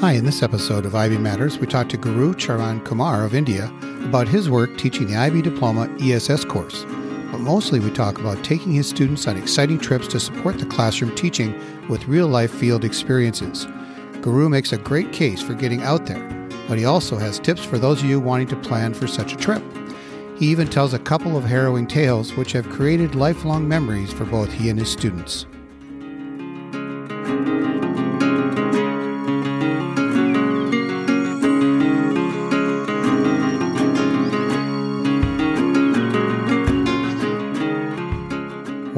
Hi, in this episode of IB Matters, we talk to Guru Charan Kumar of India about his work teaching the IB Diploma ESS course. But mostly we talk about taking his students on exciting trips to support the classroom teaching with real life field experiences. Guru makes a great case for getting out there, but he also has tips for those of you wanting to plan for such a trip. He even tells a couple of harrowing tales which have created lifelong memories for both he and his students.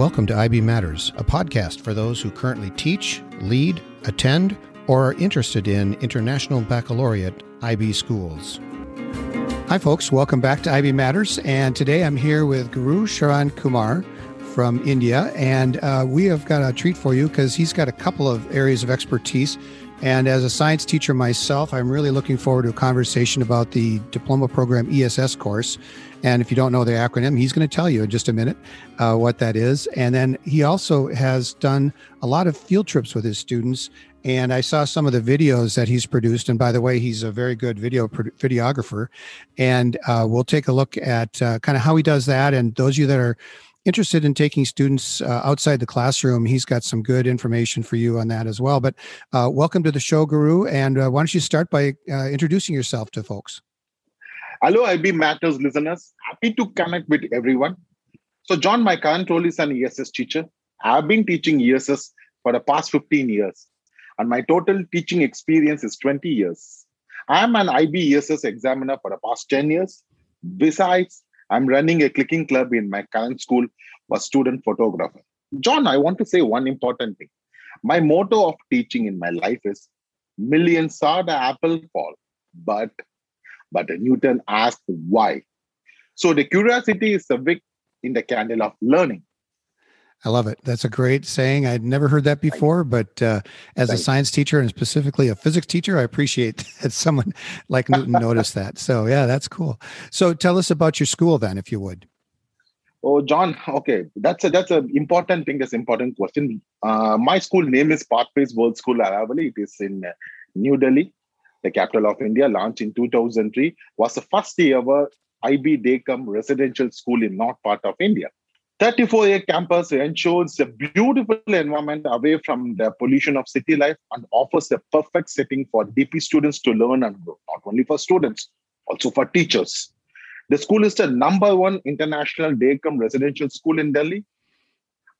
Welcome to IB Matters, a podcast for those who currently teach, lead, attend, or are interested in international baccalaureate IB schools. Hi, folks. Welcome back to IB Matters. And today I'm here with Guru Charan Kumar from India. And uh, we have got a treat for you because he's got a couple of areas of expertise. And as a science teacher myself, I'm really looking forward to a conversation about the diploma program ESS course. And if you don't know the acronym, he's going to tell you in just a minute uh, what that is. And then he also has done a lot of field trips with his students. And I saw some of the videos that he's produced. And by the way, he's a very good video videographer. And uh, we'll take a look at uh, kind of how he does that. And those of you that are interested in taking students uh, outside the classroom, he's got some good information for you on that as well. But uh, welcome to the show, Guru. And uh, why don't you start by uh, introducing yourself to folks? Hello, IB Matters listeners. Happy to connect with everyone. So, John, my current role is an ESS teacher. I've been teaching ESS for the past 15 years, and my total teaching experience is 20 years. I'm an IB ESS examiner for the past 10 years. Besides, I'm running a clicking club in my current school for student photographer. John, I want to say one important thing. My motto of teaching in my life is millions saw the apple fall, but but Newton asked why. So the curiosity is the wick in the candle of learning. I love it. That's a great saying. I'd never heard that before, but uh, as Thank a science teacher and specifically a physics teacher, I appreciate that someone like Newton noticed that. So yeah, that's cool. So tell us about your school then, if you would. Oh, John. Okay, that's a that's an important thing. That's an important question. Uh, my school name is Pathways World School Aravali. It is in uh, New Delhi, the capital of India, launched in 2003, was the first ever IB Dekam residential school in north part of India. 34-year campus ensures a beautiful environment away from the pollution of city life and offers a perfect setting for DP students to learn and grow, not only for students, also for teachers. The school is the number one international Dekam residential school in Delhi.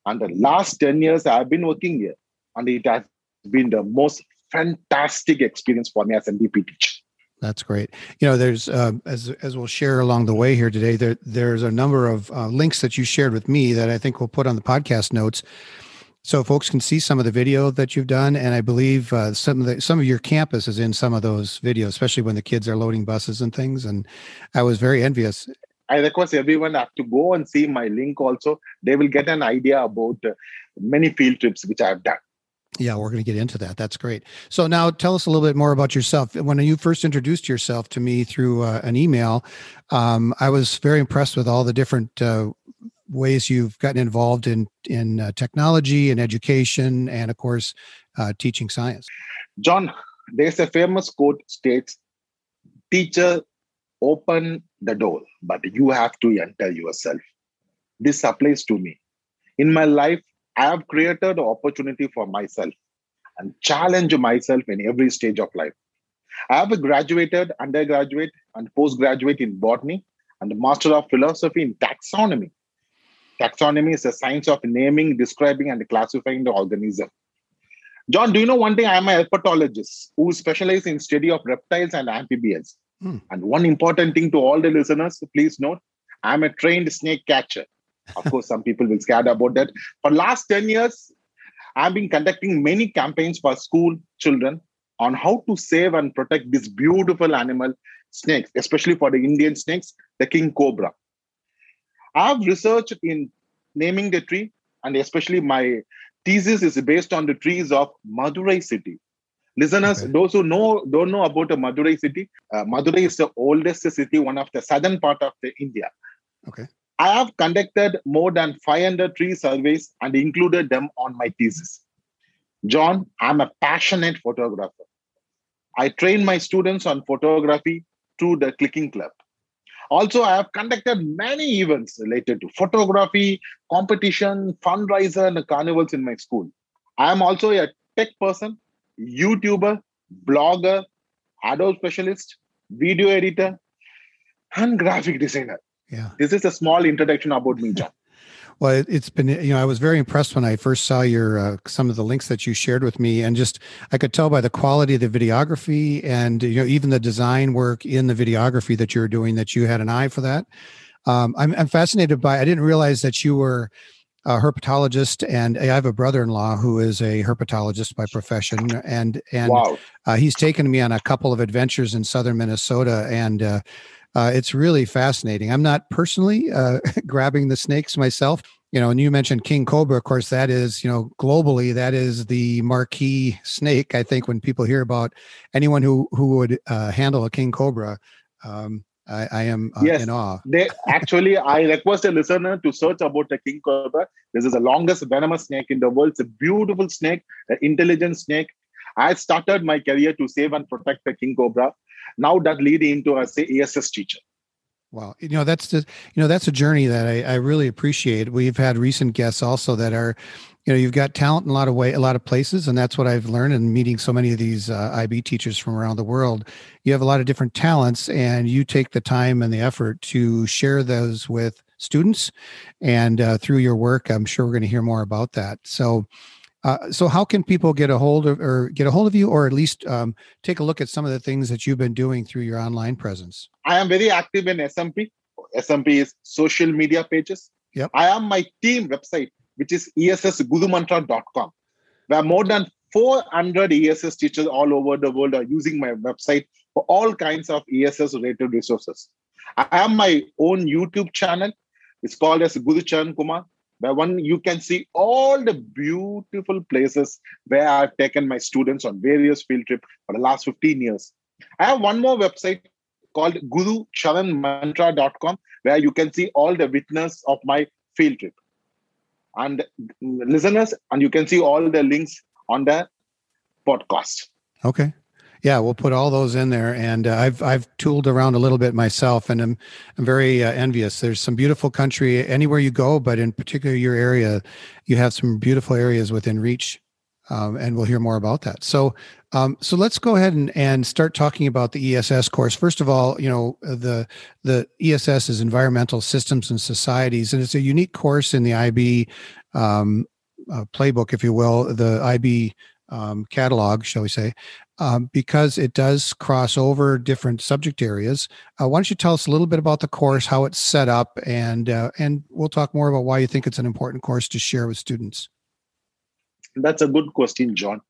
And the last 10 years I've been working here, and it has been the most fantastic experience for me as a DP teacher. That's great. You know, there's uh, as as we'll share along the way here today. There there's a number of uh, links that you shared with me that I think we'll put on the podcast notes, so folks can see some of the video that you've done. And I believe uh, some of the some of your campus is in some of those videos, especially when the kids are loading buses and things. And I was very envious. I request everyone to go and see my link. Also, they will get an idea about uh, many field trips which I have done. Yeah, we're going to get into that. That's great. So now tell us a little bit more about yourself. When you first introduced yourself to me through uh, an email, um, I was very impressed with all the different uh, ways you've gotten involved in in uh, technology and education, and of course, uh, teaching science. John, there's a famous quote states, "Teacher, open the door, but you have to enter yourself." This applies to me. In my life, I have created an opportunity for myself and challenge myself in every stage of life. I have graduated undergraduate and postgraduate in botany and master of philosophy in taxonomy. Taxonomy is a science of naming, describing, and classifying the organism. John, do you know one thing? I'm a herpetologist who specializes in study of reptiles and amphibians. Hmm. And one important thing to all the listeners, please note, I'm a trained snake catcher. Of course, some people will scared about that. For last 10 years, I've been conducting many campaigns for school children on how to save and protect this beautiful animal, snakes, especially for the Indian snakes, the king cobra. I've researched in naming the tree, and especially my thesis is based on the trees of Madurai city. Listeners, okay. those who know don't know about the Madurai city, uh, Madurai is the oldest city, one of the southern part of the India. Okay. I have conducted more than 500 tree surveys and included them on my thesis. John, I'm a passionate photographer. I train my students on photography through the Clicking Club. Also, I have conducted many events related to photography, competition, fundraiser, and carnivals in my school. I am also a tech person, YouTuber, blogger, Adobe specialist, video editor, and graphic designer. Yeah. This is a small introduction about me, John. Well, it, has been, you know, I was very impressed when I first saw your, uh, some of the links that you shared with me and just, I could tell by the quality of the videography and, you know, even the design work in the videography that you're doing, that you had an eye for that. Um, I'm, I'm fascinated by, I didn't realize that you were a herpetologist and I have a brother-in-law who is a herpetologist by profession and, and wow. uh, he's taken me on a couple of adventures in Southern Minnesota and, uh, uh, it's really fascinating. I'm not personally uh, grabbing the snakes myself. You know, and you mentioned king cobra. Of course, that is you know globally that is the marquee snake. I think when people hear about anyone who who would uh, handle a king cobra, um, I, I, am uh, yes, in awe. They actually, I request a listener to search about the king cobra. This is the longest venomous snake in the world. It's a beautiful snake, an intelligent snake. I started my career to save and protect the king cobra now that lead into a say ESS teacher. Wow, you know that's the you know that's a journey that I, I really appreciate. We've had recent guests also that are, you know, you've got talent in a lot of way, a lot of places, and that's what I've learned in meeting so many of these uh, IB teachers from around the world. You have a lot of different talents, and you take the time and the effort to share those with students, and uh, through your work, I'm sure we're going to hear more about that. So, uh, so how can people get a hold of or get a hold of you or at least um, take a look at some of the things that you've been doing through your online presence? I am very active in smp smp is social media pages. Yep. i am my team website which is essgurumantra.com where more than 400 ess teachers all over the world are using my website for all kinds of ess related resources. I have my own youtube channel. It's called as guru charan kumar where one you can see all the beautiful places where I've taken my students on various field trips for the last 15 years. I have one more website called gurucharanmantra.com where you can see all the witness of my field trip. And mm, listeners and you can see all the links on the podcast. Okay yeah, we'll put all those in there, and uh, I've I've tooled around a little bit myself, and I'm I'm very uh, envious. There's some beautiful country anywhere you go, but in particular your area, you have some beautiful areas within reach, um, and we'll hear more about that. So, um, so let's go ahead and, and start talking about the ESS course. First of all, you know the the ESS is Environmental Systems and Societies, and it's a unique course in the IB um, uh, playbook, if you will, the IB um, catalog, shall we say, um, because it does cross over different subject areas. Uh, why don't you tell us a little bit about the course, how it's set up, and uh, and we'll talk more about why you think it's an important course to share with students. That's a good question, John.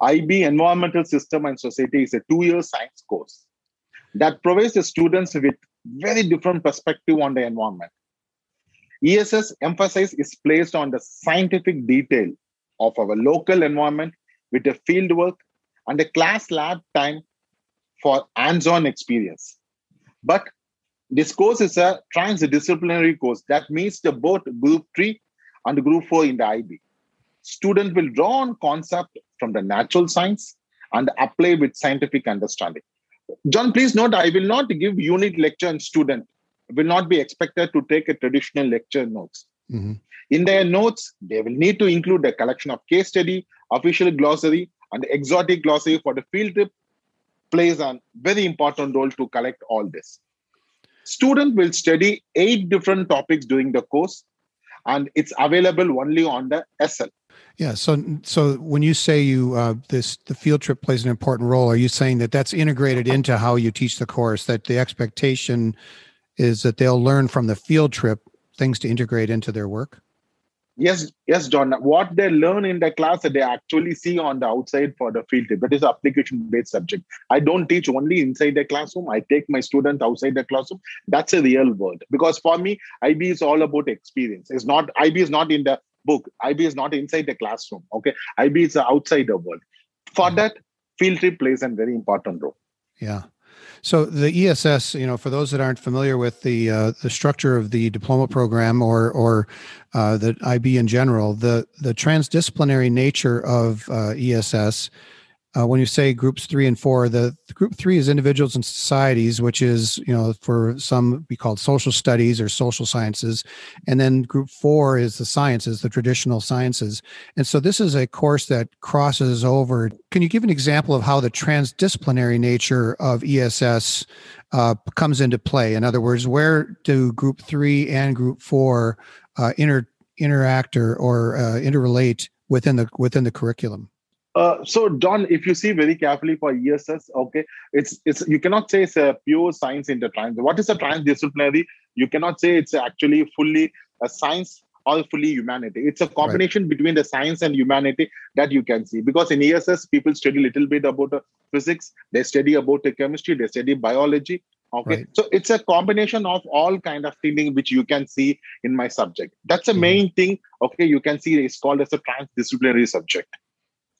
IB Environmental System and Society is a two-year science course that provides the students with very different perspective on the environment. ESS emphasis is placed on the scientific detail of our local environment with the field work and the class lab time for hands-on experience. But this course is a transdisciplinary course that meets the both group 3 and group 4 in the IB. Student will draw on concept from the natural science and apply with scientific understanding. John, please note, I will not give unit lecture and student will not be expected to take a traditional lecture notes. Mm-hmm. In their notes, they will need to include a collection of case study, official glossary, and the exotic glossary for the field trip plays a very important role to collect all this. Student will study eight different topics during the course, and it's available only on the SL. Yeah. So, so when you say you uh, this the field trip plays an important role, are you saying that that's integrated into how you teach the course? That the expectation is that they'll learn from the field trip things to integrate into their work yes yes john. What they learn in the class that they actually see on the outside for the field. Trip But it is application based subject. I don't teach only inside the classroom. I take my student outside the classroom. That's a real world. Because for me ib is all about experience. It's not ib is not in the book. Ib is not inside the classroom okay? Ib is outside the world. For mm-hmm. that field trip plays a very important role. Yeah so the ESS, you know, for those that aren't familiar with the uh, the structure of the diploma program or or uh, the IB in general, the the transdisciplinary nature of uh, ESS uh, when you say groups three and four, the, the, group three is individuals and societies, which is, you know, for some be called social studies or social sciences. And then group four is the sciences, the traditional sciences. And so this is a course that crosses over. Can you give an example of how the transdisciplinary nature of ESS uh, comes into play? In other words, where do group three and group four uh, inter, interact or, or uh, interrelate within the within the curriculum? Uh, so Don, if you see very carefully for ESS, okay, it's it's you cannot say it's a pure science intertrans. What is a transdisciplinary? You cannot say it's actually fully a science or fully humanity. It's a combination right. between the science and humanity that you can see. Because in ESS, people study a little bit about the physics, they study about the chemistry, they study biology. Okay, right. so it's a combination of all kind of things which you can see in my subject. That's the mm-hmm. main thing. Okay, you can see it's called as a transdisciplinary subject.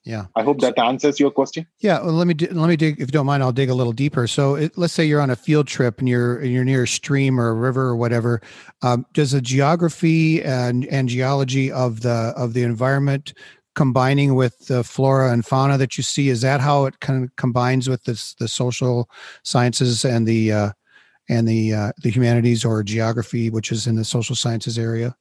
Yeah. I hope that answers your question. Yeah. Well, let me let me dig. If you don't mind, I'll dig a little deeper. So, it, let's say you're on a field trip and you're you're near a stream or a river or whatever. Um, does the geography and and geology of the of the environment combining with the flora and fauna that you see is that how it kind of combines with this the social sciences and the uh, and the uh, the humanities or geography, which is in the social sciences area?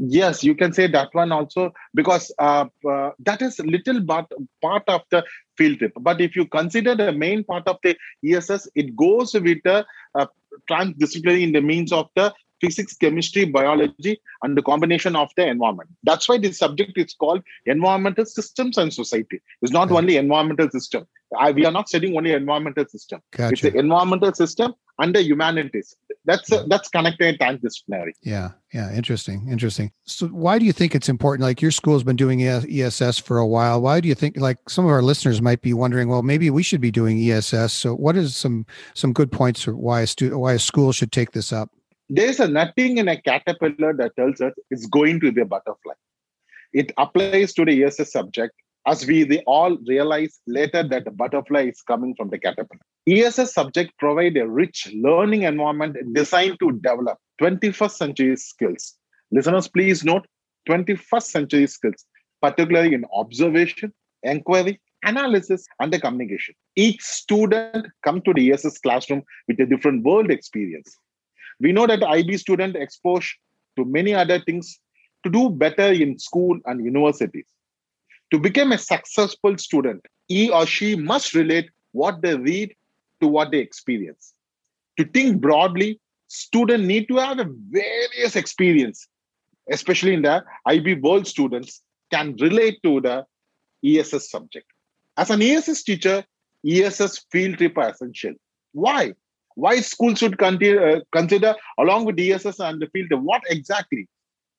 Yes you can say that one also because uh, uh, that is little but part of the field trip. But if you consider the main part of the ess it goes with the uh, transdisciplinary in the means of the physics chemistry biology and the combination of the environment. That's why this subject is called environmental systems and society. It's not only environmental system I, we are not studying only environmental system. Gotcha. it's the environmental system and the humanities. That's uh, that's connected transdisciplinary. Yeah yeah interesting interesting. So why do you think it's important? Like your school's been doing ess for a while. Why do you think like some of our listeners might be wondering well maybe we should be doing ess so what is some some good points for why a student why a school should take this up? There's a nothing in a caterpillar that tells us it's going to be a butterfly. It applies to the ess subject as we they all realize later that the butterfly is coming from the caterpillar. ESS subject provide a rich learning environment designed to develop 21st century skills. Listeners, please note 21st century skills, particularly in observation, inquiry, analysis, and the communication. Each student come to the ESS classroom with a different world experience. We know that IB student exposed to many other things to do better in school and universities to become a successful student, he or she must relate what they read to what they experience. To think broadly, students need to have a various experience, especially in the IB world students can relate to the ESS subject. As an ESS teacher, ESS field trip are essential. Why? Why school should consider, uh, consider along with ESS and the field trip, what exactly?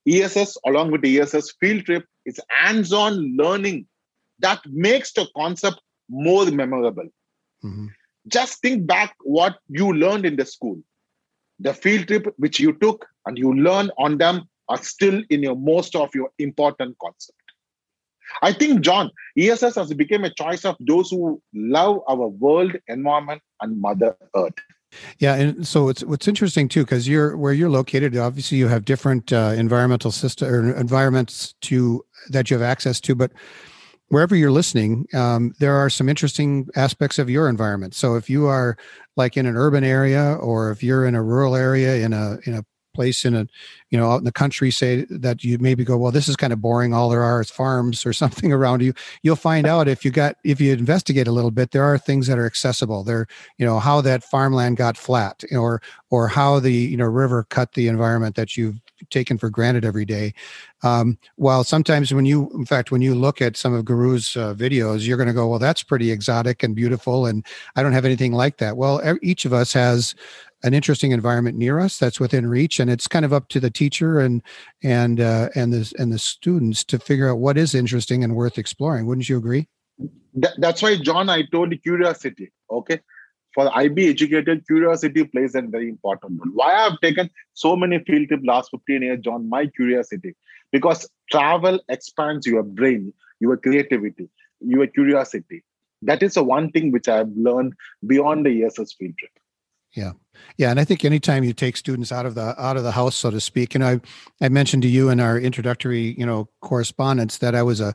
ESS along with ESS field trip is hands-on learning that makes the concept more memorable. Mm-hmm. Just think back what you learned in the school. The field trip which you took and you learn on them are still in your most of your important concept. I think, John, ESS has become a choice of those who love our world, environment, and Mother Earth. Yeah, and so it's what's interesting too, because you're where you're located. Obviously, you have different uh, environmental system or environments to that you have access to, but wherever you're listening, um, there are some interesting aspects of your environment. So if you are like in an urban area, or if you're in a rural area in a in a place in a you know out in the country say that you maybe go well this is kind of boring. All there are is farms or something around you. You'll find out if you got if you investigate a little bit there are things that are accessible. There you know how that farmland got flat or or how the you know river cut the environment that you've taken for granted every day. Um, while sometimes when you in fact when you look at some of guru's uh, videos you're going to go well that's pretty exotic and beautiful and i don't have anything like that. Well each of us has an interesting environment near us that's within reach and it's kind of up to the teacher and and uh, and the and the students to figure out what is interesting and worth exploring. Wouldn't you agree? That's why john i told curiosity okay? For ib educated curiosity plays a very important role. Why i have taken so many field trips last 15 years john? My curiosity. Because travel expands your brain your creativity your curiosity. That is the one thing which i've learned beyond the ess field trip Yeah. Yeah, and I think anytime you take students out of the out of the house, so to speak, and I I mentioned to you in our introductory, you know, correspondence that I was a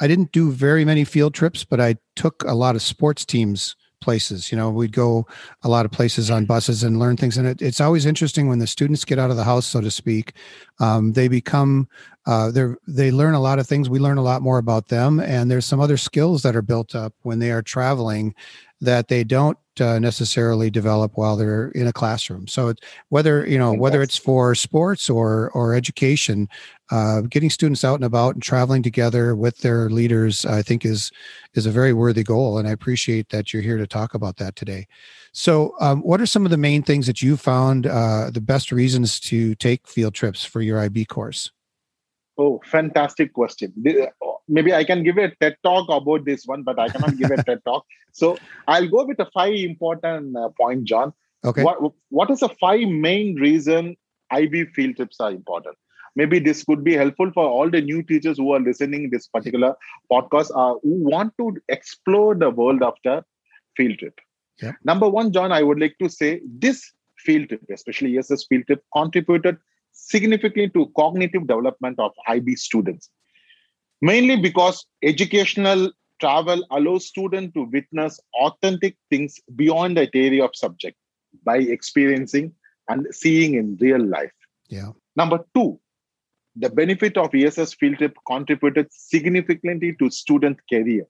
I didn't do very many field trips, but I took a lot of sports teams places. You know, we'd go a lot of places on buses and learn things. And it, it's always interesting when the students get out of the house, so to speak. Um, they become uh, they they learn a lot of things. We learn a lot more about them, and there's some other skills that are built up when they are traveling that they don't uh, necessarily develop while they're in a classroom. So whether you know whether it's for sports or or education, uh, getting students out and about and traveling together with their leaders, I think is is a very worthy goal. And I appreciate that you're here to talk about that today. So, um, what are some of the main things that you found uh, the best reasons to take field trips for your IB course? Oh, fantastic question. Maybe I can give a TED talk about this one, but I cannot give a TED talk. So I'll go with the five important uh, point, John. Okay. What What is the five main reason IB field trips are important? Maybe this could be helpful for all the new teachers who are listening this particular podcast uh, who want to explore the world after field trip. Yeah. Number one, John, I would like to say this field trip, especially ESS field trip, contributed significantly to cognitive development of IB students. Mainly because educational travel allows students to witness authentic things beyond that area of subject by experiencing and seeing in real life. Yeah. Number two, the benefit of ESS field trip contributed significantly to student career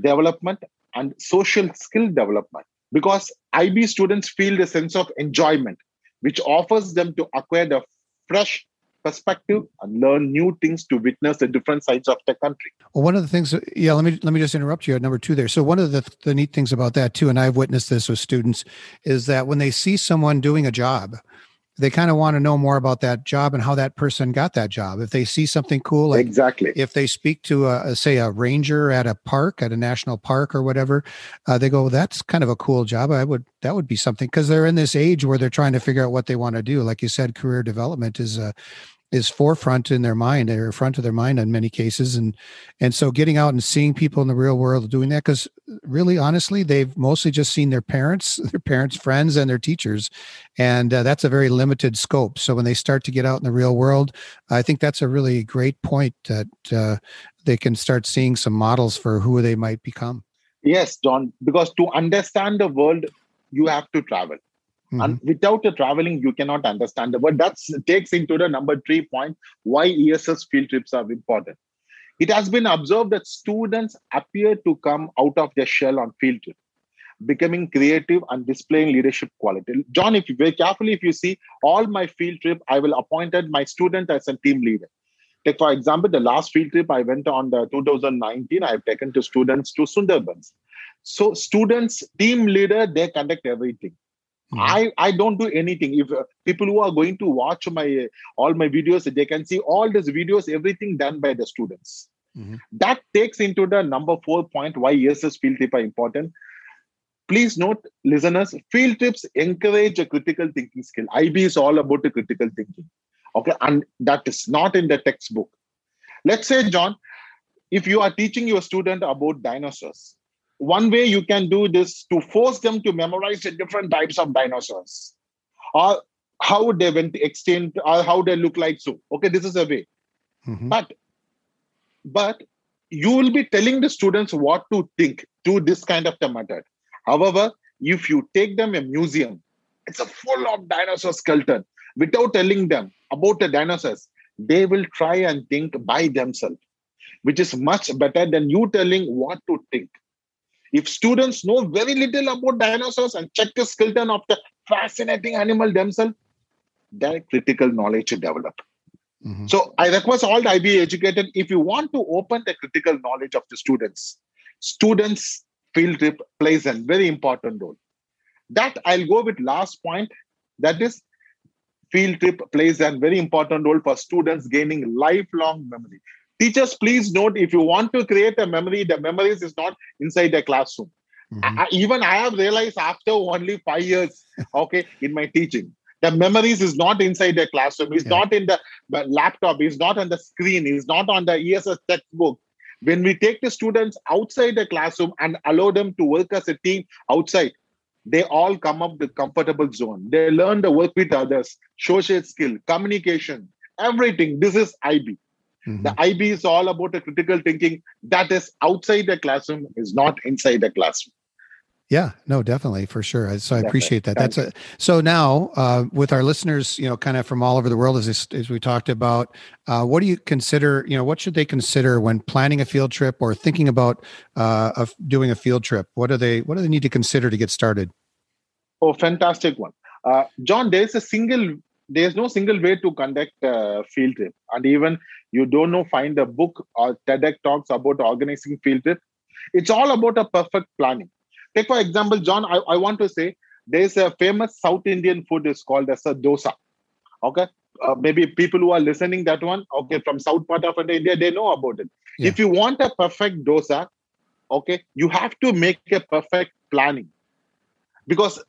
development and social skill development because IB students feel the sense of enjoyment which offers them to acquire the fresh perspective and learn new things to witness the different sides of the country. Well, one of the things, yeah, let me let me just interrupt you at number two there. So one of the the neat things about that too, and I've witnessed this with students, is that when they see someone doing a job, they kind of want to know more about that job and how that person got that job. If they see something cool, like exactly, if they speak to a, say a ranger at a park, at a national park or whatever, uh, they go, "That's kind of a cool job. I would that would be something." Because they're in this age where they're trying to figure out what they want to do. Like you said, career development is a is forefront in their mind or front of their mind in many cases and and so getting out and seeing people in the real world doing that because really honestly they've mostly just seen their parents their parents friends and their teachers and uh, that's a very limited scope. So when they start to get out in the real world i think that's a really great point that uh, they can start seeing some models for who they might become. Yes john because to understand the world you have to travel Mm-hmm. And without the traveling, you cannot understand the word. That takes into the number three point why ESS field trips are important. It has been observed that students appear to come out of their shell on field trip, becoming creative and displaying leadership quality. John, if you very carefully, if you see all my field trip, I will appointed my student as a team leader. Take for example, the last field trip I went on the 2019, I've taken to students to Sundarbans. So students, team leader, they conduct everything. Mm-hmm. I, I don't do anything. If uh, people who are going to watch my all my videos, they can see all these videos, everything done by the students. Mm-hmm. That takes into the number four point why ESS field trip are important. Please note, listeners, field trips encourage a critical thinking skill. IB is all about the critical thinking. Okay, and that is not in the textbook. Let's say, John, if you are teaching your student about dinosaurs, one way you can do this to force them to memorize the different types of dinosaurs. Or how they went extinct or how they look like so. Okay this is a way. Mm-hmm. but but you will be telling the students what to think to this kind of method. However if you take them a museum it's a full of dinosaur skeleton. Without telling them about the dinosaurs they will try and think by themselves which is much better than you telling what to think if students know very little about dinosaurs and check the skeleton of the fascinating animal themselves, their critical knowledge to develop. Mm-hmm. So I request all the IB educated, if you want to open the critical knowledge of the students, students field trip plays a very important role. That I'll go with last point. That is field trip plays a very important role for students gaining lifelong memory teachers please note if you want to create a memory the memories is not inside the classroom mm-hmm. I, even i have realized after only five years okay in my teaching the memories is not inside the classroom it's yeah. not in the laptop it's not on the screen it's not on the ess textbook when we take the students outside the classroom and allow them to work as a team outside they all come up the comfortable zone. They learn to work with others, social skill, communication, everything. This is IB. Mm-hmm. The IB is all about the critical thinking that is outside the classroom, is not inside the classroom. Yeah, no, definitely for sure. So I definitely. appreciate that. Thank That's a so now uh, with our listeners, you know, kind of from all over the world, as this, as we talked about, uh, what do you consider? You know, what should they consider when planning a field trip or thinking about uh, of doing a field trip? What do they What do they need to consider to get started? Oh, fantastic one, uh, John. There's a single. There's no single way to conduct a field trip, and even you don't know find a book or TEDx talks about organizing field trip. It's all about a perfect planning Take for example, John, I, I want to say there's a famous South Indian food is called as a dosa. Okay. Uh, maybe people who are listening that one, okay, from south part of India, they know about it. Yeah. If you want a perfect dosa, okay, you have to make a perfect planning. Because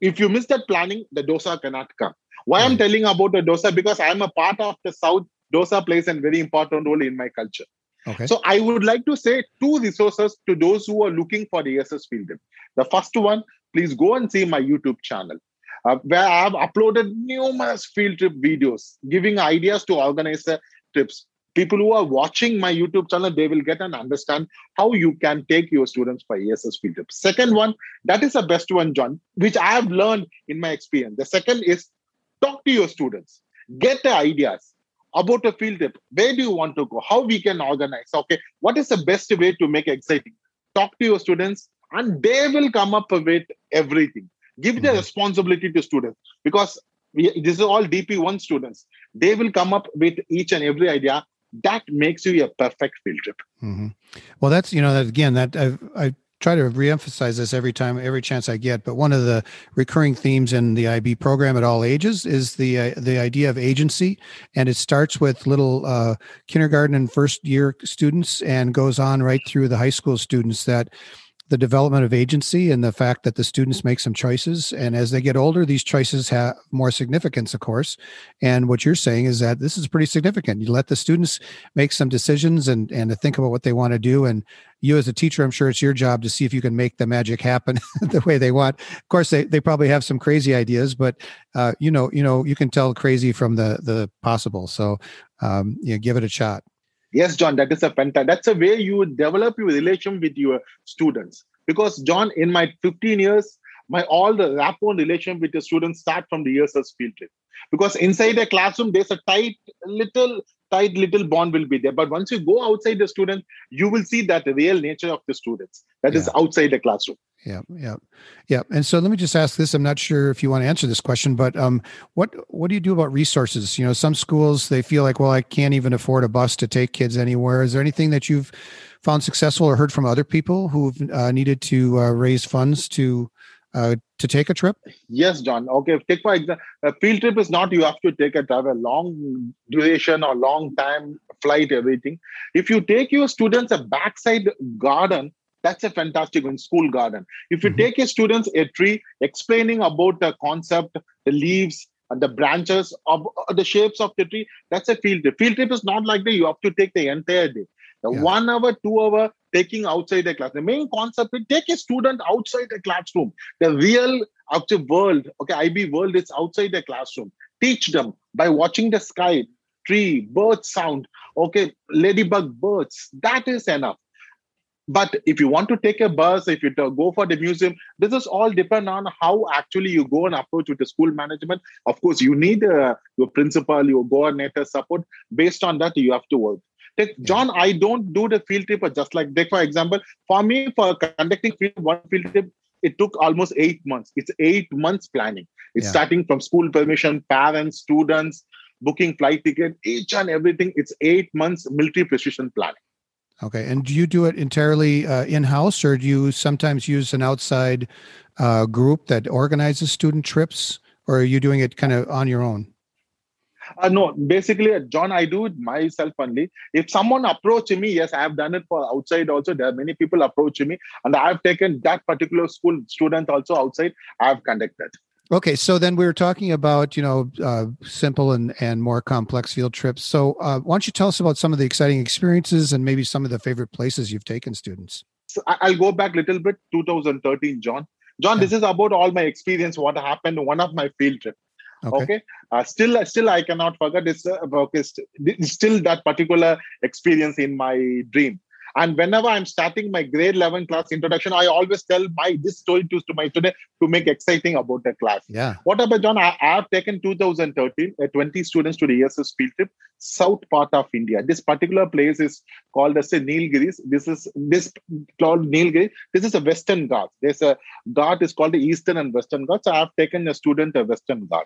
if you miss that planning, the dosa cannot come. Why I'm telling about the dosa? Because I'm a part of the South. Dosa plays a very important role in my culture. Okay. So I would like to say two resources to those who are looking for the ESS field trip. The first one, please go and see my YouTube channel. Uh, where I have uploaded numerous field trip videos giving ideas to organize the trips. People who are watching my YouTube channel, they will get and understand how you can take your students for ESS field trip. Second one, that is the best one, John, which I have learned in my experience. The second is talk to your students, get the ideas, about a field trip. Where do you want to go? How we can organize? Okay, what is the best way to make exciting? Talk to your students, and they will come up with everything. Give mm-hmm. the responsibility to students because we, this is all DP1 students. They will come up with each and every idea that makes you a perfect field trip. Mm-hmm. Well, that's you know that again that I've, I try to reemphasize this every time, every chance I get. But one of the recurring themes in the IB program at all ages is the uh, the idea of agency, and it starts with little uh, kindergarten and first year students and goes on right through the high school students that the development of agency and the fact that the students make some choices. And as they get older these choices have more significance of course. And what you're saying is that this is pretty significant. You let the students make some decisions and and to think about what they want to do. And you as a teacher i'm sure it's your job to see if you can make the magic happen the way they want. Of course they, they probably have some crazy ideas but uh, you know you know you can tell crazy from the the possible. So um, you know, give it a shot Yes, John, that is a fantastic. That's a way you develop your relation with your students. Because John, in my 15 years, my all the rapport relation with the students start from the years as field trip. Because inside a classroom, there's a tight little tight little bond will be there. But once you go outside the student, you will see that the real nature of the students that yeah. is outside the classroom. Yeah, yeah, yeah. And so let me just ask this. I'm not sure if you want to answer this question, but um, what what do you do about resources? You know, some schools they feel like, well, I can't even afford a bus to take kids anywhere. Is there anything that you've found successful or heard from other people who've uh, needed to uh, raise funds to uh, to take a trip? Yes, John. Okay, take for example, a field trip is not you have to take a travel long duration or long time flight, everything. If you take your students a backside garden, that's a fantastic one, school garden. If you mm-hmm. take a students a tree, explaining about the concept, the leaves, and the branches of uh, the shapes of the tree, that's a field trip. Field trip is not like that. You have to take the entire day. The yeah. one hour, two hour taking outside the class. The main concept is take a student outside the classroom. The real outside world, okay, IB world is outside the classroom. Teach them by watching the sky, tree, bird sound, okay, ladybug birds. That is enough. But if you want to take a bus, if you go for the museum, this is all depend on how actually you go and approach with the school management. Of course, you need uh, your principal, your coordinator support. Based on that, you have to work. Take, John, I don't do the field trip just like take for example. For me, for conducting field, one field trip, it took almost eight months. It's eight months planning. It's yeah. starting from school permission, parents, students, booking flight ticket, each and everything. It's eight months military precision planning. Okay, and do you do it entirely uh, in house, or do you sometimes use an outside uh, group that organizes student trips, or are you doing it kind of on your own? Uh, no, basically, uh, John, I do it myself only. If someone approach me, yes, I have done it for outside also. There are many people approaching me, and I have taken that particular school student also outside. I have conducted. Okay, so then we were talking about you know uh, simple and and more complex field trips. So uh, why don't you tell us about some of the exciting experiences and maybe some of the favorite places you've taken students? So I'll go back a little bit. 2013, John. John, this is about all my experience. What happened? One of my field trip. Okay. okay? Uh, still, still, I cannot forget. It's, uh, okay, still that particular experience in my dream. And whenever I'm starting my grade 11 class introduction, I always tell my this story to, to my student to make exciting about the class. Yeah. What about John? I, I have taken 2013 uh, 20 students to the ESS field trip, south part of India. This particular place is called as a Nilgiris. This is this called Nilgiris. This is a Western Ghat. There's a Ghat is called the Eastern and Western Ghats. I have taken a student a Western Ghat.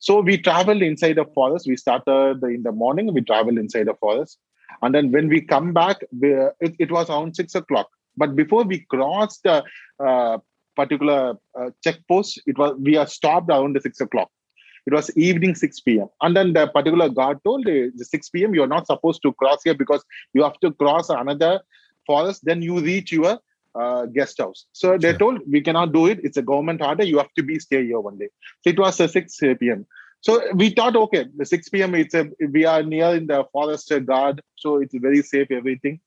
So we traveled inside the forest. We started in the morning. We traveled inside the forest. And then when we come back, we, it, it, was around six o'clock. But before we crossed the uh, particular uh, checkpost, it was we are stopped around the six o'clock. It was evening 6 p.m. And then the particular guard told the 6 p.m. you're not supposed to cross here because you have to cross another forest. Then you reach your uh, guest house. So sure. they told we cannot do it. It's a government order. You have to be stay here one day. So it was uh, 6 p.m. So we thought, okay, the 6 p.m. It's a we are near in the forest guard, so it's very safe, everything.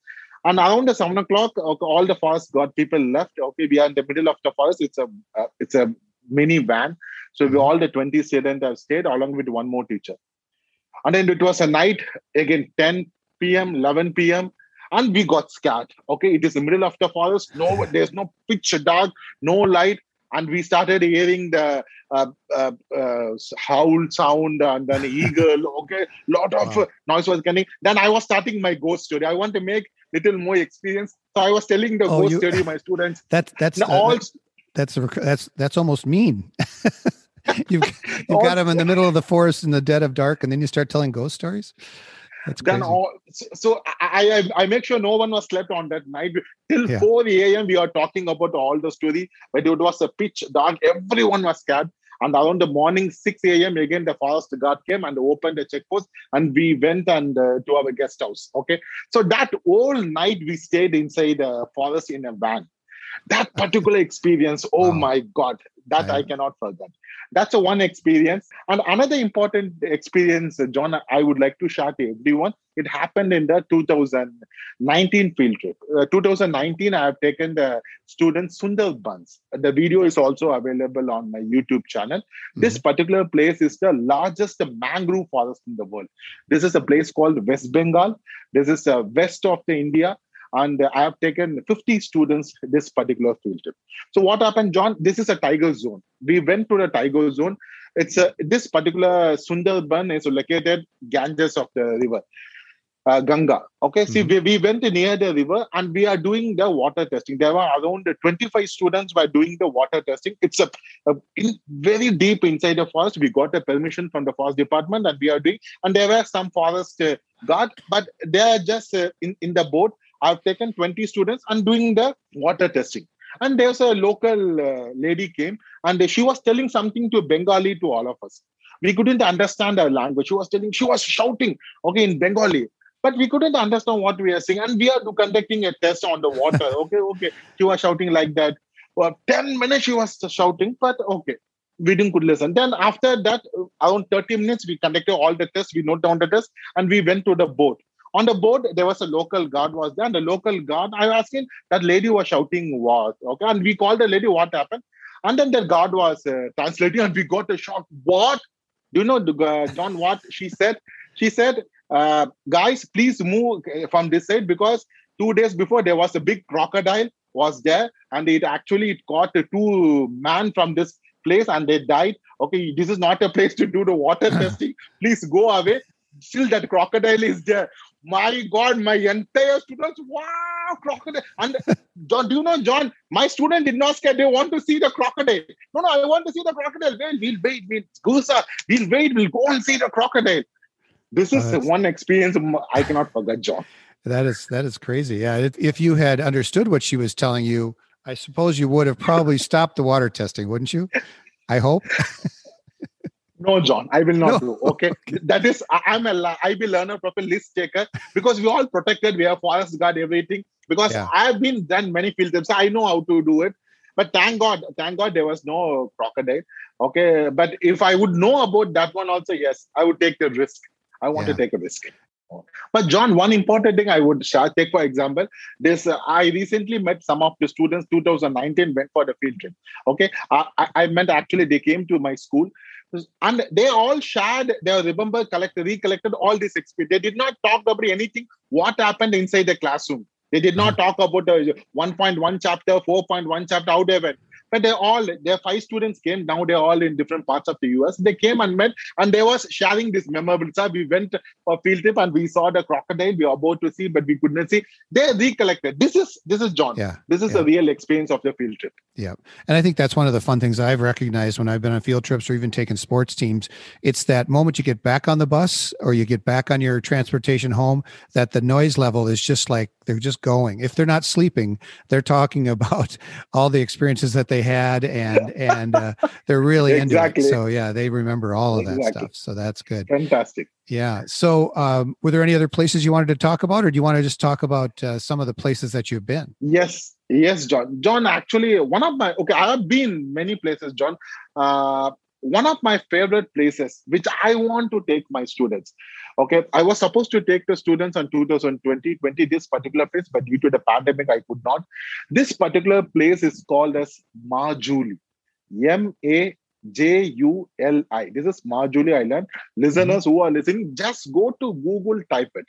And around the seven o'clock, all the forest guard people left. Okay, we are in the middle of the forest. It's a uh, it's a mini van. So we all the 20 students have stayed along with one more teacher. And then it was a night again, 10 p.m., 11 p.m. And we got scared. Okay, it is the middle of the forest. No, there's no pitch dark, no light and we started hearing the uh, uh, uh, howl sound and then eagle. Okay lot of wow. noise was coming. Then i was starting my ghost story. I want to make little more experience. So i was telling the oh, ghost you, story my students. That's that's uh, all that's that's that's almost mean. You've, you've got them in the middle of the forest in the dead of dark and then you start telling ghost stories that's then all, so, so I, I, I make sure no one was slept on that night till yeah. 4 a.m. We are talking about all the story, but it was a pitch dark. Everyone was scared. And around the morning 6 a.m. again the forest guard came and opened the checkpost, and we went and uh, to our guest house. Okay, so that whole night we stayed inside the forest in a van. That particular experience, oh wow. my God, that I, I cannot forget. That's a one experience. And another important experience john i would like to share to everyone. It happened in the 2019 field trip. Uh, 2019 i have taken the students sundarbans the video is also available on my youtube channel. Mm-hmm. this particular place is the largest mangrove forest in the world. This is a place called west bengal. This is uh, west of the india and I have taken 50 students this particular field trip. So what happened, John? This is a tiger zone. We went to the tiger zone. It's a, this particular Sundarban is located Ganges of the river. Uh, Ganga. Okay, mm-hmm. see, we, we went near the river and we are doing the water testing. There were around 25 students were doing the water testing. It's a, a in, very deep inside the forest. We got a permission from the forest department and we are doing. And there were some forest uh, guard, but they are just uh, in in the boat I've taken 20 students and doing the water testing. And there's a local uh, lady came and she was telling something to Bengali to all of us. We couldn't understand her language. She was telling, she was shouting, okay, in Bengali. But we couldn't understand what we are saying. And we are conducting a test on the water. okay, okay. She was shouting like that. For 10 minutes she was shouting, but okay. We didn't could listen. Then after that, around 30 minutes, we conducted all the tests. We note down the test and we went to the boat on the board there was a local guard was there and the local guard i was asking that lady was shouting what okay? And we called the lady what happened? And then the guard was uh, translating and we got a shock. What? Do you know uh, john what she said? She said uh, guys please move uh, from this side because two days before there was a big crocodile was there and it actually it caught two men from this place and they died. Okay this is not a place to do the water testing. Please go away. Still that crocodile is there my God, my entire students, wow, crocodile. And John, do you know, John, my student did not scare. They want to see the crocodile. No, no, I want to see the crocodile. Well, we'll wait. We'll, Gusa, we'll wait. We'll go and see the crocodile. This is uh, one experience I cannot forget, John. That is that is crazy. Yeah, if you had understood what she was telling you, I suppose you would have probably stopped the water testing, wouldn't you? I hope. No, John, I will not no. do. Okay? okay. That is, I'm a IB learner, proper list taker because we all protected. We have forest guard, everything. Because yeah. I've been done many field trips. I know how to do it. But thank God, thank God there was no crocodile. Okay. But if I would know about that one also, yes, I would take the risk. I want yeah. to take a risk. But John, one important thing I would share, take for example, this uh, I recently met some of the students. 2019 went for the field trip. Okay, I, I meant actually they came to my school and they all shared they remember collected recollected all this experience they did not talk about anything what happened inside the classroom they did not mm-hmm. talk about the 1.1 chapter 4.1 chapter how they went but they all their five students came now they're all in different parts of the us they came and met and they was sharing this memorable. Stuff we went for field trip and we saw the crocodile. We were about to see but we couldn't see. They recollected. This is this is john. Yeah this is yeah. the real experience of the field trip. Yeah. And i think that's one of the fun things i've recognized when i've been on field trips or even taken sports teams. It's that moment you get back on the bus or you get back on your transportation home that the noise level is just like they're just going. If they're not sleeping they're talking about all the experiences that they had and and uh, they're really exactly. into it. So yeah they remember all of exactly. that stuff. So that's good. Fantastic. Yeah. So um, were there any other places you wanted to talk about or do you want to just talk about uh, some of the places that you've been? Yes. Yes john. John actually one of my okay i have been many places john. Uh, one of my favorite places which i want to take my students okay i was supposed to take the students on 2020 20 this particular place but due to the pandemic i could not this particular place is called as majuli m a J U L I. This is Majuli Island. Listeners mm-hmm. who are listening, just go to Google, type it.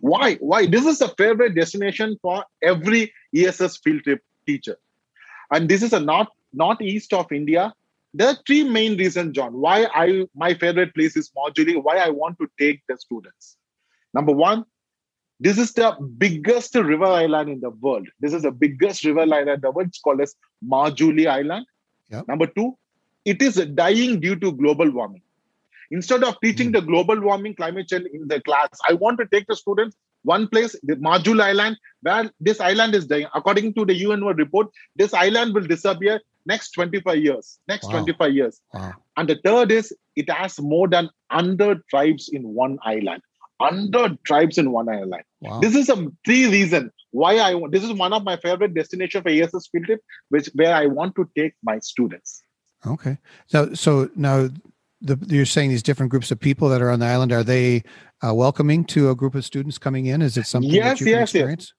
Why? Why? This is a favorite destination for every ESS field trip teacher. And this is a north northeast of India there are three main reasons, John, why I my favorite place is Majuli, why I want to take the students. Number one, this is the biggest river island in the world. This is the biggest river island in the world. It's called as Majuli Island. Yep. Number two, it is dying due to global warming. Instead of teaching mm. the global warming climate change in the class, I want to take the students one place, the Majul Island, where this island is dying. According to the UNO report, this island will disappear next 25 years. Next wow. 25 years. Wow. And the third is it has more than 100 tribes in one island. 100 tribes in one island. Wow. This is a three reason why I want. This is one of my favorite destination for ESS field trip, which where I want to take my students. Okay. So so now the, you're saying these different groups of people that are on the island are they uh, welcoming to a group of students coming in? Is it something yes, that you yes, experience? Yes.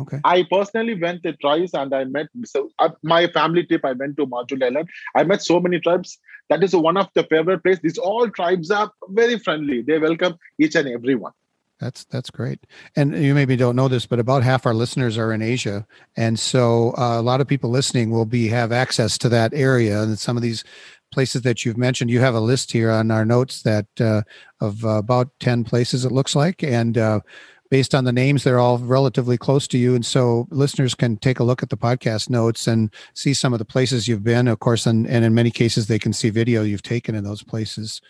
Okay. I personally went to tribes and I met so uh, my family trip. I went to Majul Island. I met so many tribes. That is one of the favorite place. These all tribes are very friendly. They welcome each and everyone. That's that's great. And you maybe don't know this, but about half our listeners are in Asia, and so uh, a lot of people listening will be have access to that area. And some of these places that you've mentioned. You have a list here on our notes that uh, of uh, about ten places it looks like, and uh, based on the names, they're all relatively close to you, and so listeners can take a look at the podcast notes and see some of the places you've been. Of course, and, and in many cases, they can see video you've taken in those places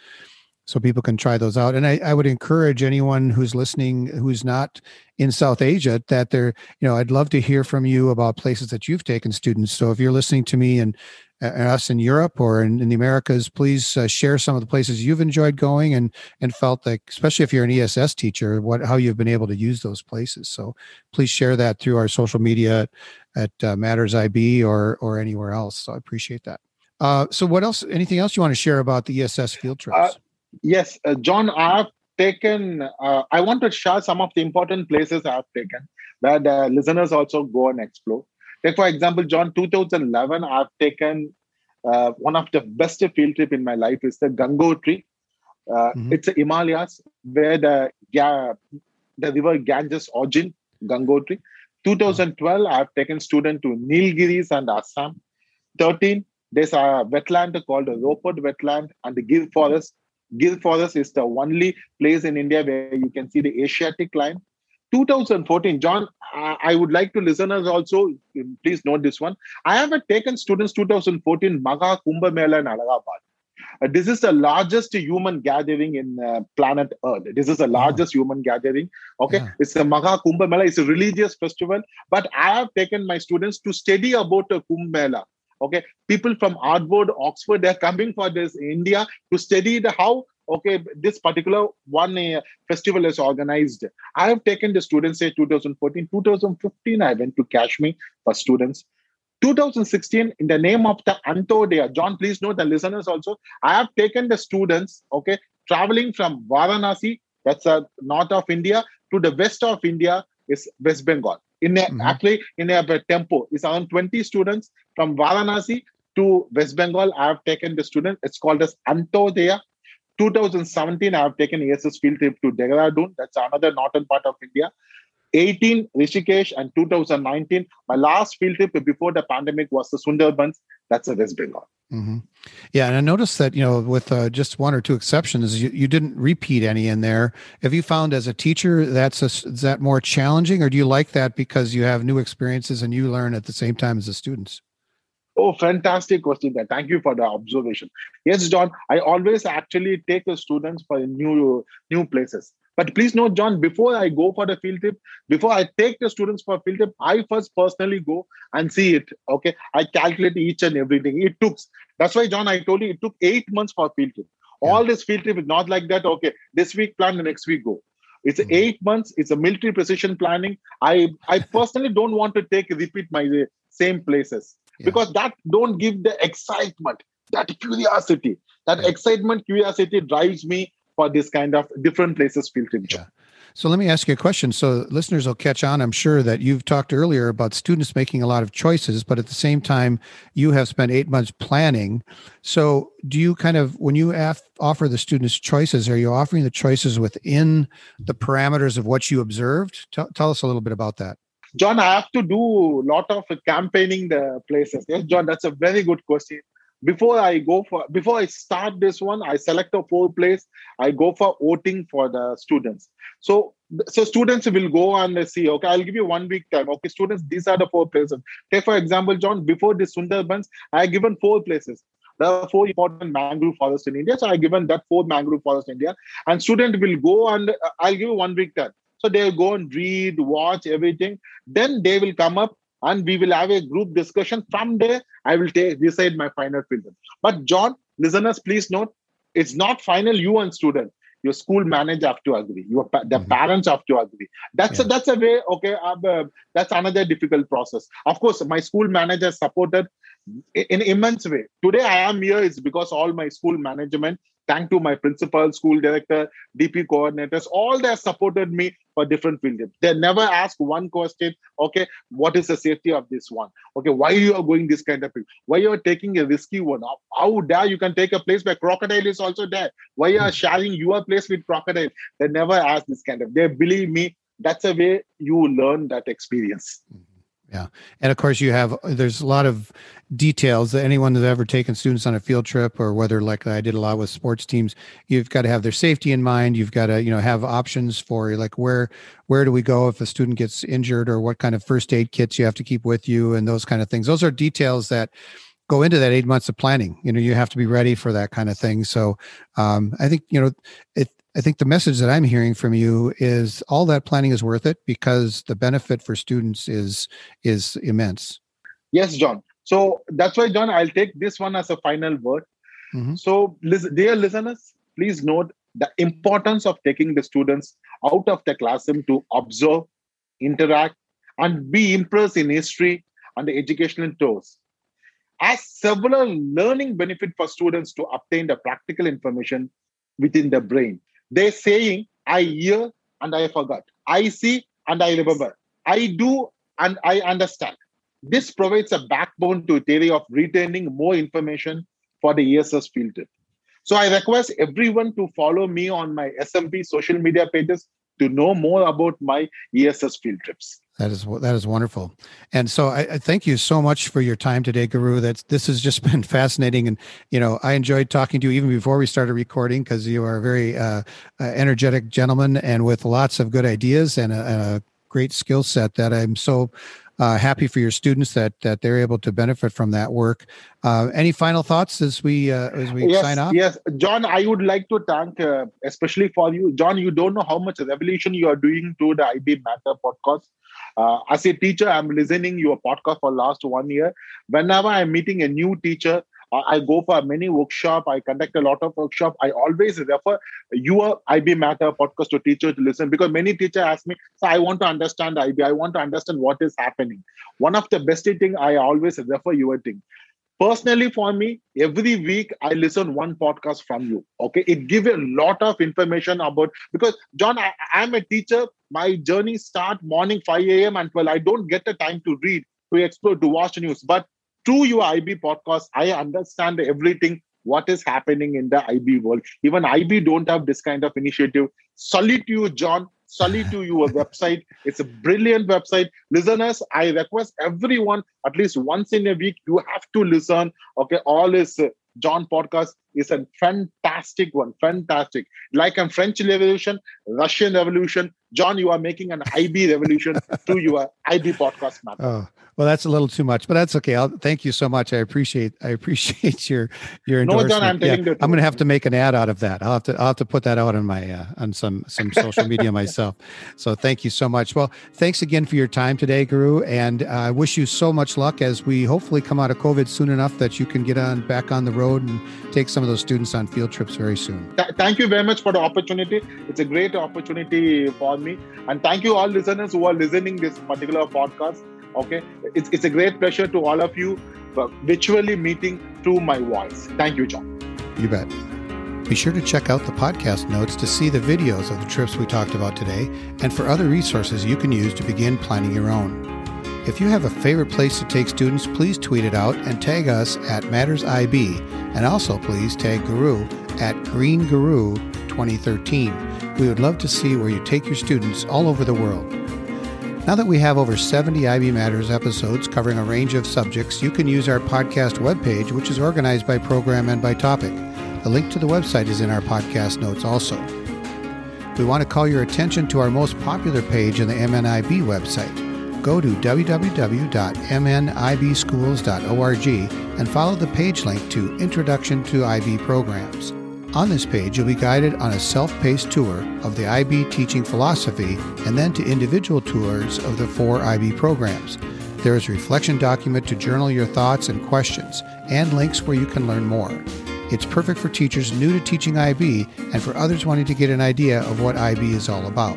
so people can try those out. And I, I, would encourage anyone who's listening who's not in South Asia that they're, you know, I'd love to hear from you about places that you've taken students. So if you're listening to me and us in Europe or in, in the Americas, please uh, share some of the places you've enjoyed going and and felt like, especially if you're an ESS teacher, what how you've been able to use those places. So please share that through our social media at, uh, Matters IB or or anywhere else. So I appreciate that. Uh, so what else? Anything else you want to share about the ESS field trips? Uh, yes, uh, John, I've taken. I want to share some of the important places I've taken that listeners also go and explore. Take for example, John, 2011, I've taken uh, one of the best field trip in my life is the Gangotri. Uh, mm-hmm. It's the Himalayas where the yeah, the river Ganges origin, Gangotri. 2012, I've taken student to Nilgiris and Assam. 13, there's a wetland called the Ropar wetland and the Gir forest. Gir forest is the only place in India where you can see the Asiatic lion. 2014, John, I would like to listeners also, please note this one. I have taken students 2014 Maga Kumbh Mela in Allahabad. Uh, this is the largest human gathering in uh, planet Earth. This is the largest human gathering. Okay, yeah. it's the Maga Kumbh Mela. It's a religious festival, but I have taken my students to study about a Kumbh Mela. Okay, people from Harvard, Oxford, they're coming for this India to study the how okay this particular one uh, festival is organized i have taken the students say 2014 2015 i went to kashmir for students 2016 in the name of the antodaya john please note the listeners also i have taken the students okay traveling from varanasi That's a north of India. To the west of India is West Bengal. In a, mm-hmm. actually in a tempo, it's around 20 students from Varanasi to West Bengal. I have taken the student. It's called as Antodaya. 2017, I have taken ESS field trip to Dehradun. That's another northern part of India. 18 Rishikesh and 2019. My last field trip before the pandemic was the Sundarbans. That's a West Bengal. Mm-hmm. Yeah, and I noticed that you know, with uh, just one or two exceptions, you, you didn't repeat any in there. Have you found as a teacher that's a, is that more challenging, or do you like that because you have new experiences and you learn at the same time as the students? Oh, fantastic question there. Thank you for the observation. Yes, John, I always actually take the students for new new places. But please note, John, before I go for the field trip, before I take the students for field trip, I first personally go and see it. Okay. I calculate each and everything. It took, that's why, John, I told you it took eight months for field trip. Yeah. All this field trip is not like that. Okay. This week plan, the next week go. It's mm-hmm. eight months. It's a military precision planning. I, I personally don't want to take repeat my same places because that don't give the excitement, that curiosity. That yeah. excitement, curiosity drives me for this kind of different places field trip. Yeah. So let me ask you a question. So listeners will catch on. I'm sure that you've talked earlier about students making a lot of choices, but at the same time, you have spent eight months planning. So do you kind of, when you af- offer the students choices, are you offering the choices within the parameters of what you observed? T- tell us a little bit about that. John, I have to do a lot of campaigning the places. Yes, John, that's a very good question before I go for before I start this one, I select a four place. I go for voting for the students. So so students will go and see. Okay, I'll give you one week time. Okay, students, these are the four places. Take for example, John. Before the Sundarbans, I given four places. There are four important mangrove forests in India. So I given that four mangrove forest in India, and student will go and uh, I'll give you one week time. So they'll go and read, watch everything. Then they will come up and we will have a group discussion. From there, I will take decide my final filter. But John, listeners, please note, it's not final you and student. Your school manager have to agree. Your the mm-hmm. parents have to agree. That's yeah. a, that's a way. Okay, uh, that's another difficult process. Of course, my school manager supported in immense way. Today I am here is because all my school management thank to my principal, school director, DP coordinators, all they supported me for different field They never ask one question, okay, what is the safety of this one? Okay, why you are going this kind of thing? Why you are taking a risky one? How, how dare you can take a place where crocodile is also there? Why you are hmm. sharing your place with crocodile? They never ask this kind of, they believe me, that's a way you learn that experience. Mm-hmm. Yeah. And of course, you have, there's a lot of details that anyone that's ever taken students on a field trip or whether, like I did a lot with sports teams, you've got to have their safety in mind. You've got to, you know, have options for like where, where do we go if a student gets injured or what kind of first aid kits you have to keep with you and those kind of things. Those are details that go into that eight months of planning. You know, you have to be ready for that kind of thing. So um, I think, you know, it, I think the message that I'm hearing from you is all that planning is worth it because the benefit for students is is immense. Yes, John. So that's why, John, I'll take this one as a final word. Mm-hmm. So, dear listeners, please note the importance of taking the students out of the classroom to observe, interact, and be impressed in history and the educational tours. As several learning benefit for students to obtain the practical information within the brain they're saying, I hear and I forgot. I see and I remember. I do and I understand. This provides a backbone to a theory of retaining more information for the ESS field trip. So I request everyone to follow me on my SMP social media pages to know more about my ESS field trips. That is that is wonderful, and so I, I, thank you so much for your time today, Guru. That's this has just been fascinating, and you know I enjoyed talking to you even before we started recording because you are a very uh, uh, energetic gentleman and with lots of good ideas and a, and a great skill set that I'm so uh, happy for your students that that they're able to benefit from that work. Uh, any final thoughts as we uh, as we yes, sign off? Yes, John, I would like to thank uh, especially for you, John. You don't know how much a revolution you are doing to the IB Matter podcast. Uh, as a teacher, I'm listening your podcast for last one year. Whenever I'm meeting a new teacher, I go for many workshop. I conduct a lot of workshop. I always refer your IB Matter podcast to teacher to listen because many teachers ask me, so I want to understand IB. I want to understand what is happening. One of the best thing I always refer your thing. Personally for me every week i listen one podcast from you okay? It gives a lot of information about because john I, am a teacher. My journey start morning 5 a.m and well i don't get the time to read to explore to watch news. But through your ib podcast i understand everything what is happening in the ib world. Even ib don't have this kind of initiative. Salute you john salute to you a website. It's a brilliant website. Listeners, I request everyone at least once in a week, you have to listen. Okay, all is uh, John podcast is a fantastic one. Fantastic. Like a French Revolution, Russian Revolution. John, you are making an IB revolution to your IB podcast, man. Oh, well, that's a little too much, but that's okay. I'll thank you so much. I appreciate I appreciate your your endorsement. No, John, I'm yeah, I'm going to have to make an ad out of that. I'll have to I'll have to put that out on my uh, on some some social media myself. So thank you so much. Well, thanks again for your time today, Guru, and uh, I wish you so much luck as we hopefully come out of COVID soon enough that you can get on back on the road and take some of those students on field trips very soon. Th- thank you very much for the opportunity. It's a great opportunity for me, and thank you all listeners who are listening this particular podcast Okay, it's, it's a great pleasure to all of you uh, virtually meeting through my voice. Thank you, John. You bet. Be sure to check out the podcast notes to see the videos of the trips we talked about today and for other resources you can use to begin planning your own. If you have a favorite place to take students, please tweet it out and tag us at MattersIB, and also please tag Guru at Green Guru 2013. We would love to see where you take your students all over the world. Now that we have over 70 IB Matters episodes covering a range of subjects, you can use our podcast webpage, which is organized by program and by topic. The link to the website is in our podcast notes also. We want to call your attention to our most popular page on the MNIB website. Go to www.mnibschools.org and follow the page link to Introduction to IB Programs. On this page, you'll be guided on a self paced tour of the IB teaching philosophy and then to individual tours of the four IB programs. There is a reflection document to journal your thoughts and questions, and links where you can learn more. It's perfect for teachers new to teaching IB and for others wanting to get an idea of what IB is all about.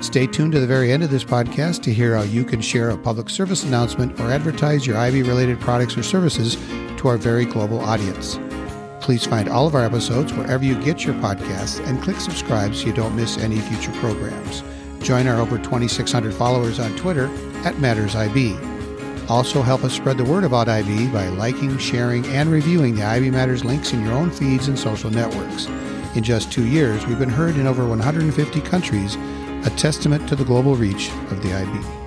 Stay tuned to the very end of this podcast to hear how you can share a public service announcement or advertise your IB related products or services to our very global audience. Please find all of our episodes wherever you get your podcasts and click subscribe so you don't miss any future programs. Join our over 2,600 followers on Twitter at MattersIB. Also, help us spread the word about IB by liking, sharing, and reviewing the IB Matters links in your own feeds and social networks. In just two years, we've been heard in over 150 countries, a testament to the global reach of the IB.